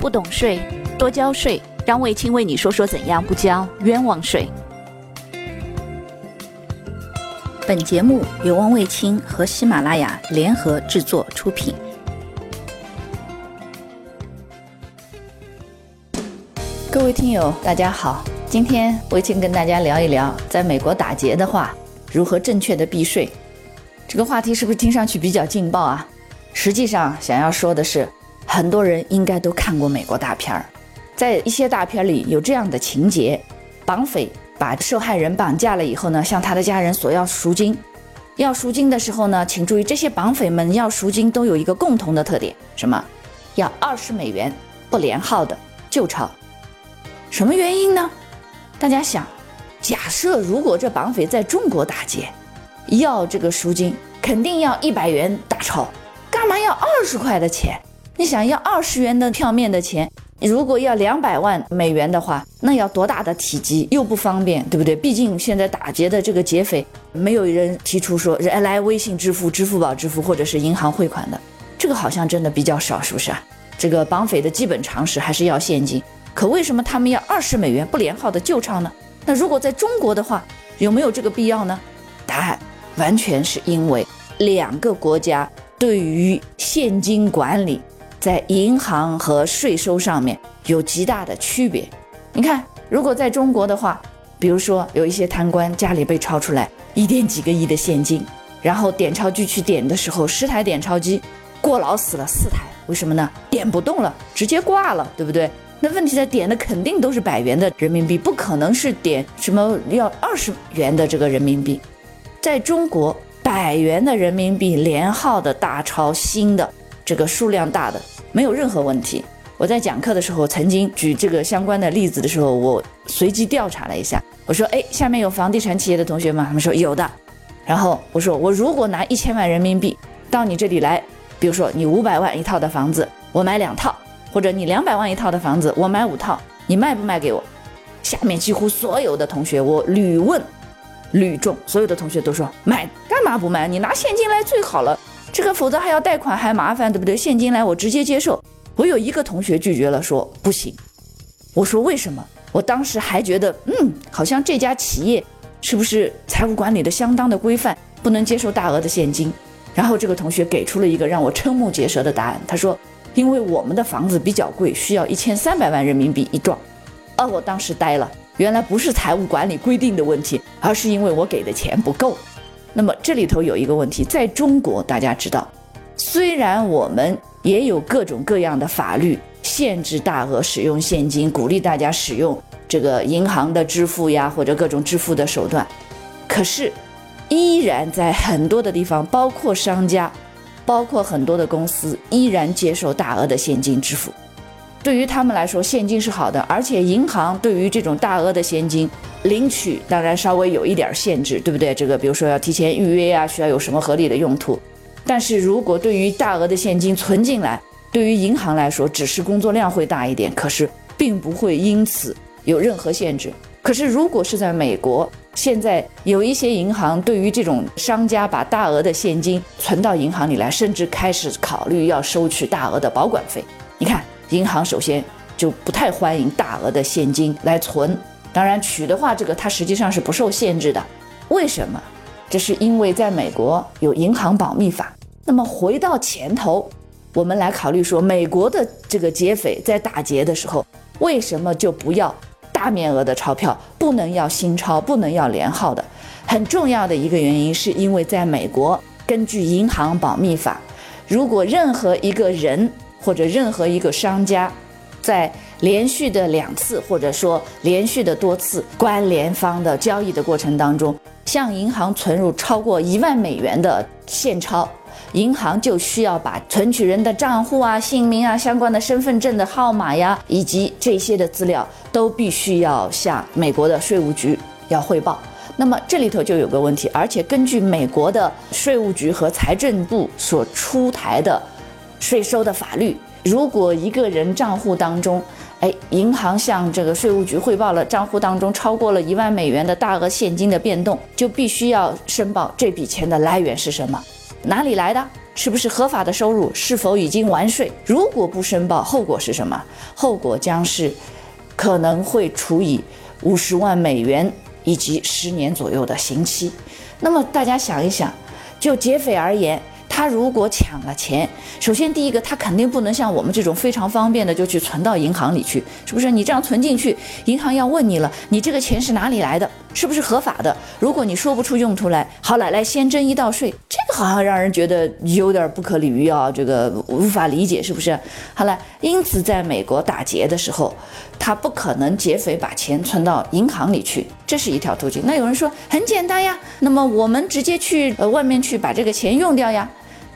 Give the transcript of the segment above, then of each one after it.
不懂税，多交税。让卫青为你说说怎样不交冤枉税。本节目由汪卫青和喜马拉雅联合制作出品。各位听友，大家好，今天卫青跟大家聊一聊，在美国打劫的话，如何正确的避税。这个话题是不是听上去比较劲爆啊？实际上，想要说的是，很多人应该都看过美国大片儿，在一些大片里有这样的情节：绑匪把受害人绑架了以后呢，向他的家人索要赎金。要赎金的时候呢，请注意，这些绑匪们要赎金都有一个共同的特点，什么？要二十美元不连号的旧钞。什么原因呢？大家想，假设如果这绑匪在中国打劫，要这个赎金，肯定要一百元大钞。干嘛要二十块的钱？你想要二十元的票面的钱，如果要两百万美元的话，那要多大的体积？又不方便，对不对？毕竟现在打劫的这个劫匪，没有人提出说来微信支付、支付宝支付或者是银行汇款的，这个好像真的比较少，是不是啊？这个绑匪的基本常识还是要现金。可为什么他们要二十美元不连号的旧钞呢？那如果在中国的话，有没有这个必要呢？答案完全是因为两个国家。对于现金管理，在银行和税收上面有极大的区别。你看，如果在中国的话，比如说有一些贪官家里被抄出来一点几个亿的现金，然后点钞机去点的时候，十台点钞机过劳死了四台，为什么呢？点不动了，直接挂了，对不对？那问题在点的肯定都是百元的人民币，不可能是点什么要二十元的这个人民币，在中国。百元的人民币连号的大钞，新的这个数量大的没有任何问题。我在讲课的时候曾经举这个相关的例子的时候，我随机调查了一下，我说：“哎，下面有房地产企业的同学吗？”他们说有的。然后我说：“我如果拿一千万人民币到你这里来，比如说你五百万一套的房子，我买两套；或者你两百万一套的房子，我买五套，你卖不卖给我？”下面几乎所有的同学，我屡问。屡中，所有的同学都说买，干嘛不买？你拿现金来最好了，这个否则还要贷款，还麻烦，对不对？现金来我直接接受。我有一个同学拒绝了，说不行。我说为什么？我当时还觉得，嗯，好像这家企业是不是财务管理的相当的规范，不能接受大额的现金。然后这个同学给出了一个让我瞠目结舌的答案，他说，因为我们的房子比较贵，需要一千三百万人民币一幢。啊，我当时呆了。原来不是财务管理规定的问题，而是因为我给的钱不够。那么这里头有一个问题，在中国大家知道，虽然我们也有各种各样的法律限制大额使用现金，鼓励大家使用这个银行的支付呀，或者各种支付的手段，可是依然在很多的地方，包括商家，包括很多的公司，依然接受大额的现金支付。对于他们来说，现金是好的，而且银行对于这种大额的现金领取，当然稍微有一点限制，对不对？这个比如说要提前预约啊，需要有什么合理的用途。但是如果对于大额的现金存进来，对于银行来说，只是工作量会大一点，可是并不会因此有任何限制。可是如果是在美国，现在有一些银行对于这种商家把大额的现金存到银行里来，甚至开始考虑要收取大额的保管费。你看。银行首先就不太欢迎大额的现金来存，当然取的话，这个它实际上是不受限制的。为什么？这是因为在美国有银行保密法。那么回到前头，我们来考虑说，美国的这个劫匪在打劫的时候，为什么就不要大面额的钞票，不能要新钞，不能要连号的？很重要的一个原因，是因为在美国，根据银行保密法，如果任何一个人或者任何一个商家，在连续的两次或者说连续的多次关联方的交易的过程当中，向银行存入超过一万美元的现钞，银行就需要把存取人的账户啊、姓名啊、相关的身份证的号码呀，以及这些的资料都必须要向美国的税务局要汇报。那么这里头就有个问题，而且根据美国的税务局和财政部所出台的。税收的法律，如果一个人账户当中，哎，银行向这个税务局汇报了账户当中超过了一万美元的大额现金的变动，就必须要申报这笔钱的来源是什么，哪里来的，是不是合法的收入？是否已经完税？如果不申报，后果是什么？后果将是可能会处以五十万美元以及十年左右的刑期。那么大家想一想，就劫匪而言。他如果抢了钱，首先第一个，他肯定不能像我们这种非常方便的就去存到银行里去，是不是？你这样存进去，银行要问你了，你这个钱是哪里来的？是不是合法的？如果你说不出用途来，好了，来先征一道税，这个好像让人觉得有点不可理喻啊，这个无法理解，是不是？好了，因此在美国打劫的时候，他不可能劫匪把钱存到银行里去，这是一条途径。那有人说很简单呀，那么我们直接去呃外面去把这个钱用掉呀。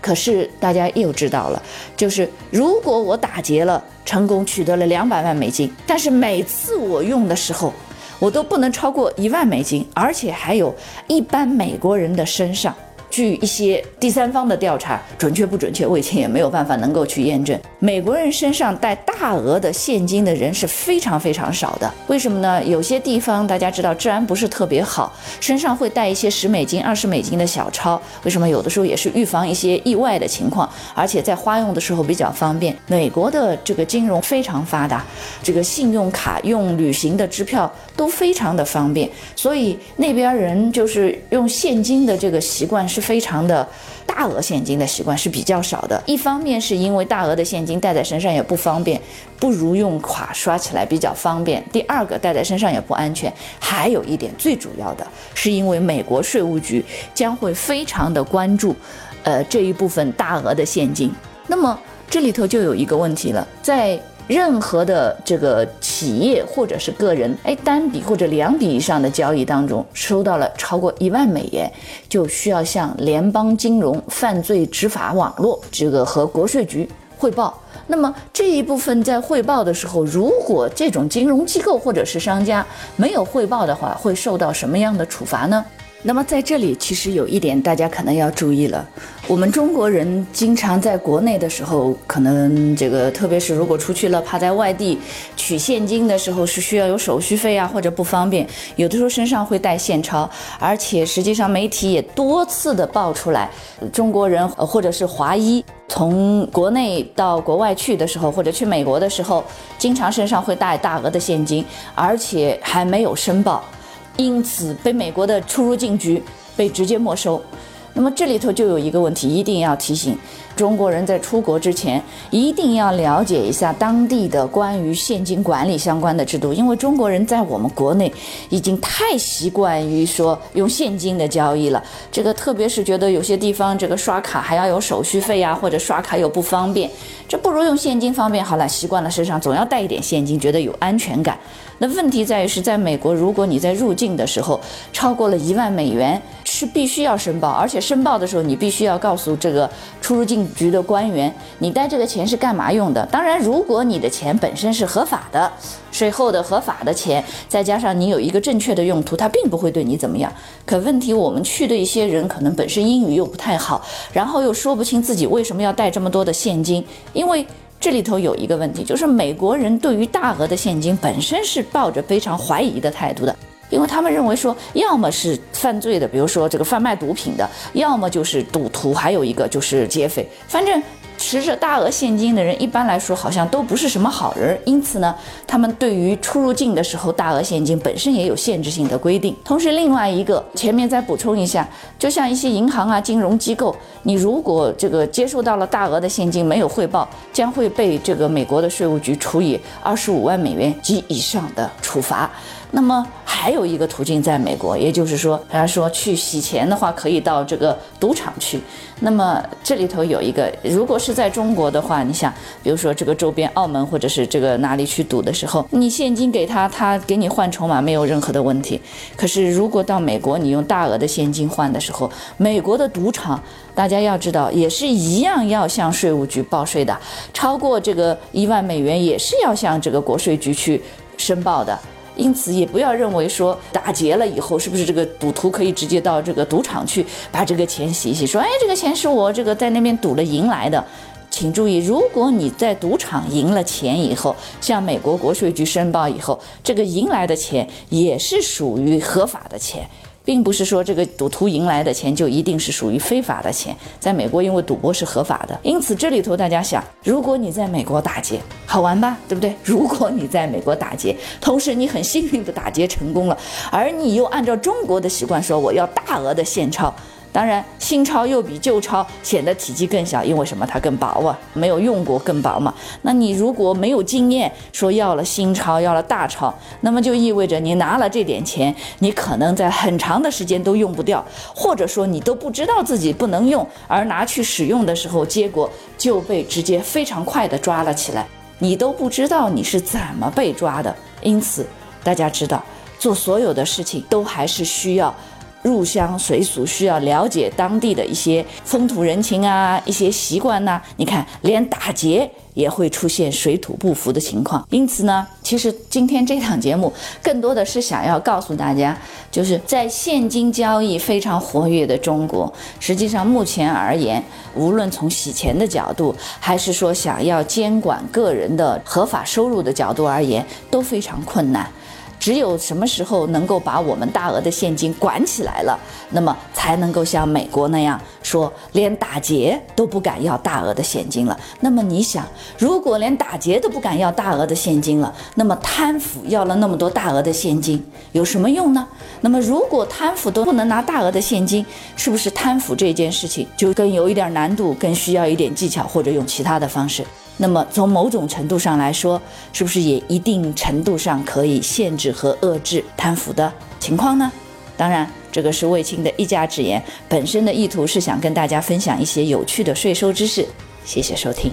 可是大家又知道了，就是如果我打劫了，成功取得了两百万美金，但是每次我用的时候，我都不能超过一万美金，而且还有一般美国人的身上。据一些第三方的调查，准确不准确，我以前也没有办法能够去验证。美国人身上带大额的现金的人是非常非常少的。为什么呢？有些地方大家知道治安不是特别好，身上会带一些十美金、二十美金的小钞。为什么？有的时候也是预防一些意外的情况，而且在花用的时候比较方便。美国的这个金融非常发达，这个信用卡、用旅行的支票都非常的方便，所以那边人就是用现金的这个习惯是。非常的大额现金的习惯是比较少的，一方面是因为大额的现金带在身上也不方便，不如用卡刷起来比较方便；第二个带在身上也不安全。还有一点最主要的是，因为美国税务局将会非常的关注，呃这一部分大额的现金。那么这里头就有一个问题了，在。任何的这个企业或者是个人，哎，单笔或者两笔以上的交易当中收到了超过一万美元，就需要向联邦金融犯罪执法网络这个和国税局汇报。那么这一部分在汇报的时候，如果这种金融机构或者是商家没有汇报的话，会受到什么样的处罚呢？那么在这里，其实有一点大家可能要注意了。我们中国人经常在国内的时候，可能这个，特别是如果出去了，怕在外地取现金的时候是需要有手续费啊，或者不方便，有的时候身上会带现钞。而且实际上媒体也多次的爆出来，中国人或者是华裔从国内到国外去的时候，或者去美国的时候，经常身上会带大额的现金，而且还没有申报。因此，被美国的出入境局被直接没收。那么这里头就有一个问题，一定要提醒中国人在出国之前，一定要了解一下当地的关于现金管理相关的制度。因为中国人在我们国内已经太习惯于说用现金的交易了，这个特别是觉得有些地方这个刷卡还要有手续费呀，或者刷卡又不方便，这不如用现金方便。好了，习惯了身上总要带一点现金，觉得有安全感。那问题在于是在美国，如果你在入境的时候超过了一万美元，是必须要申报，而且申报的时候你必须要告诉这个出入境局的官员，你带这个钱是干嘛用的。当然，如果你的钱本身是合法的，税后的合法的钱，再加上你有一个正确的用途，他并不会对你怎么样。可问题，我们去的一些人可能本身英语又不太好，然后又说不清自己为什么要带这么多的现金，因为。这里头有一个问题，就是美国人对于大额的现金本身是抱着非常怀疑的态度的，因为他们认为说，要么是犯罪的，比如说这个贩卖毒品的，要么就是赌徒，还有一个就是劫匪，反正。持着大额现金的人，一般来说好像都不是什么好人，因此呢，他们对于出入境的时候大额现金本身也有限制性的规定。同时，另外一个前面再补充一下，就像一些银行啊、金融机构，你如果这个接收到了大额的现金没有汇报，将会被这个美国的税务局处以二十五万美元及以上的处罚。那么还有一个途径，在美国，也就是说，他说去洗钱的话，可以到这个赌场去。那么这里头有一个，如果是在中国的话，你想，比如说这个周边澳门或者是这个哪里去赌的时候，你现金给他，他给你换筹码没有任何的问题。可是如果到美国，你用大额的现金换的时候，美国的赌场，大家要知道，也是一样要向税务局报税的，超过这个一万美元也是要向这个国税局去申报的。因此，也不要认为说打劫了以后，是不是这个赌徒可以直接到这个赌场去把这个钱洗一洗？说，哎，这个钱是我这个在那边赌了赢来的。请注意，如果你在赌场赢了钱以后，向美国国税局申报以后，这个赢来的钱也是属于合法的钱。并不是说这个赌徒赢来的钱就一定是属于非法的钱。在美国，因为赌博是合法的，因此这里头大家想，如果你在美国打劫，好玩吧，对不对？如果你在美国打劫，同时你很幸运的打劫成功了，而你又按照中国的习惯说我要大额的现钞。当然，新钞又比旧钞显得体积更小，因为什么？它更薄啊，没有用过更薄嘛。那你如果没有经验，说要了新钞，要了大钞，那么就意味着你拿了这点钱，你可能在很长的时间都用不掉，或者说你都不知道自己不能用，而拿去使用的时候，结果就被直接非常快的抓了起来，你都不知道你是怎么被抓的。因此，大家知道，做所有的事情都还是需要。入乡随俗需要了解当地的一些风土人情啊，一些习惯呐。你看，连打劫也会出现水土不服的情况。因此呢，其实今天这档节目更多的是想要告诉大家，就是在现金交易非常活跃的中国，实际上目前而言，无论从洗钱的角度，还是说想要监管个人的合法收入的角度而言，都非常困难。只有什么时候能够把我们大额的现金管起来了，那么才能够像美国那样说，连打劫都不敢要大额的现金了。那么你想，如果连打劫都不敢要大额的现金了，那么贪腐要了那么多大额的现金有什么用呢？那么如果贪腐都不能拿大额的现金，是不是贪腐这件事情就更有一点难度，更需要一点技巧，或者用其他的方式？那么从某种程度上来说，是不是也一定程度上可以限制和遏制贪腐的情况呢？当然，这个是卫青的一家之言，本身的意图是想跟大家分享一些有趣的税收知识。谢谢收听。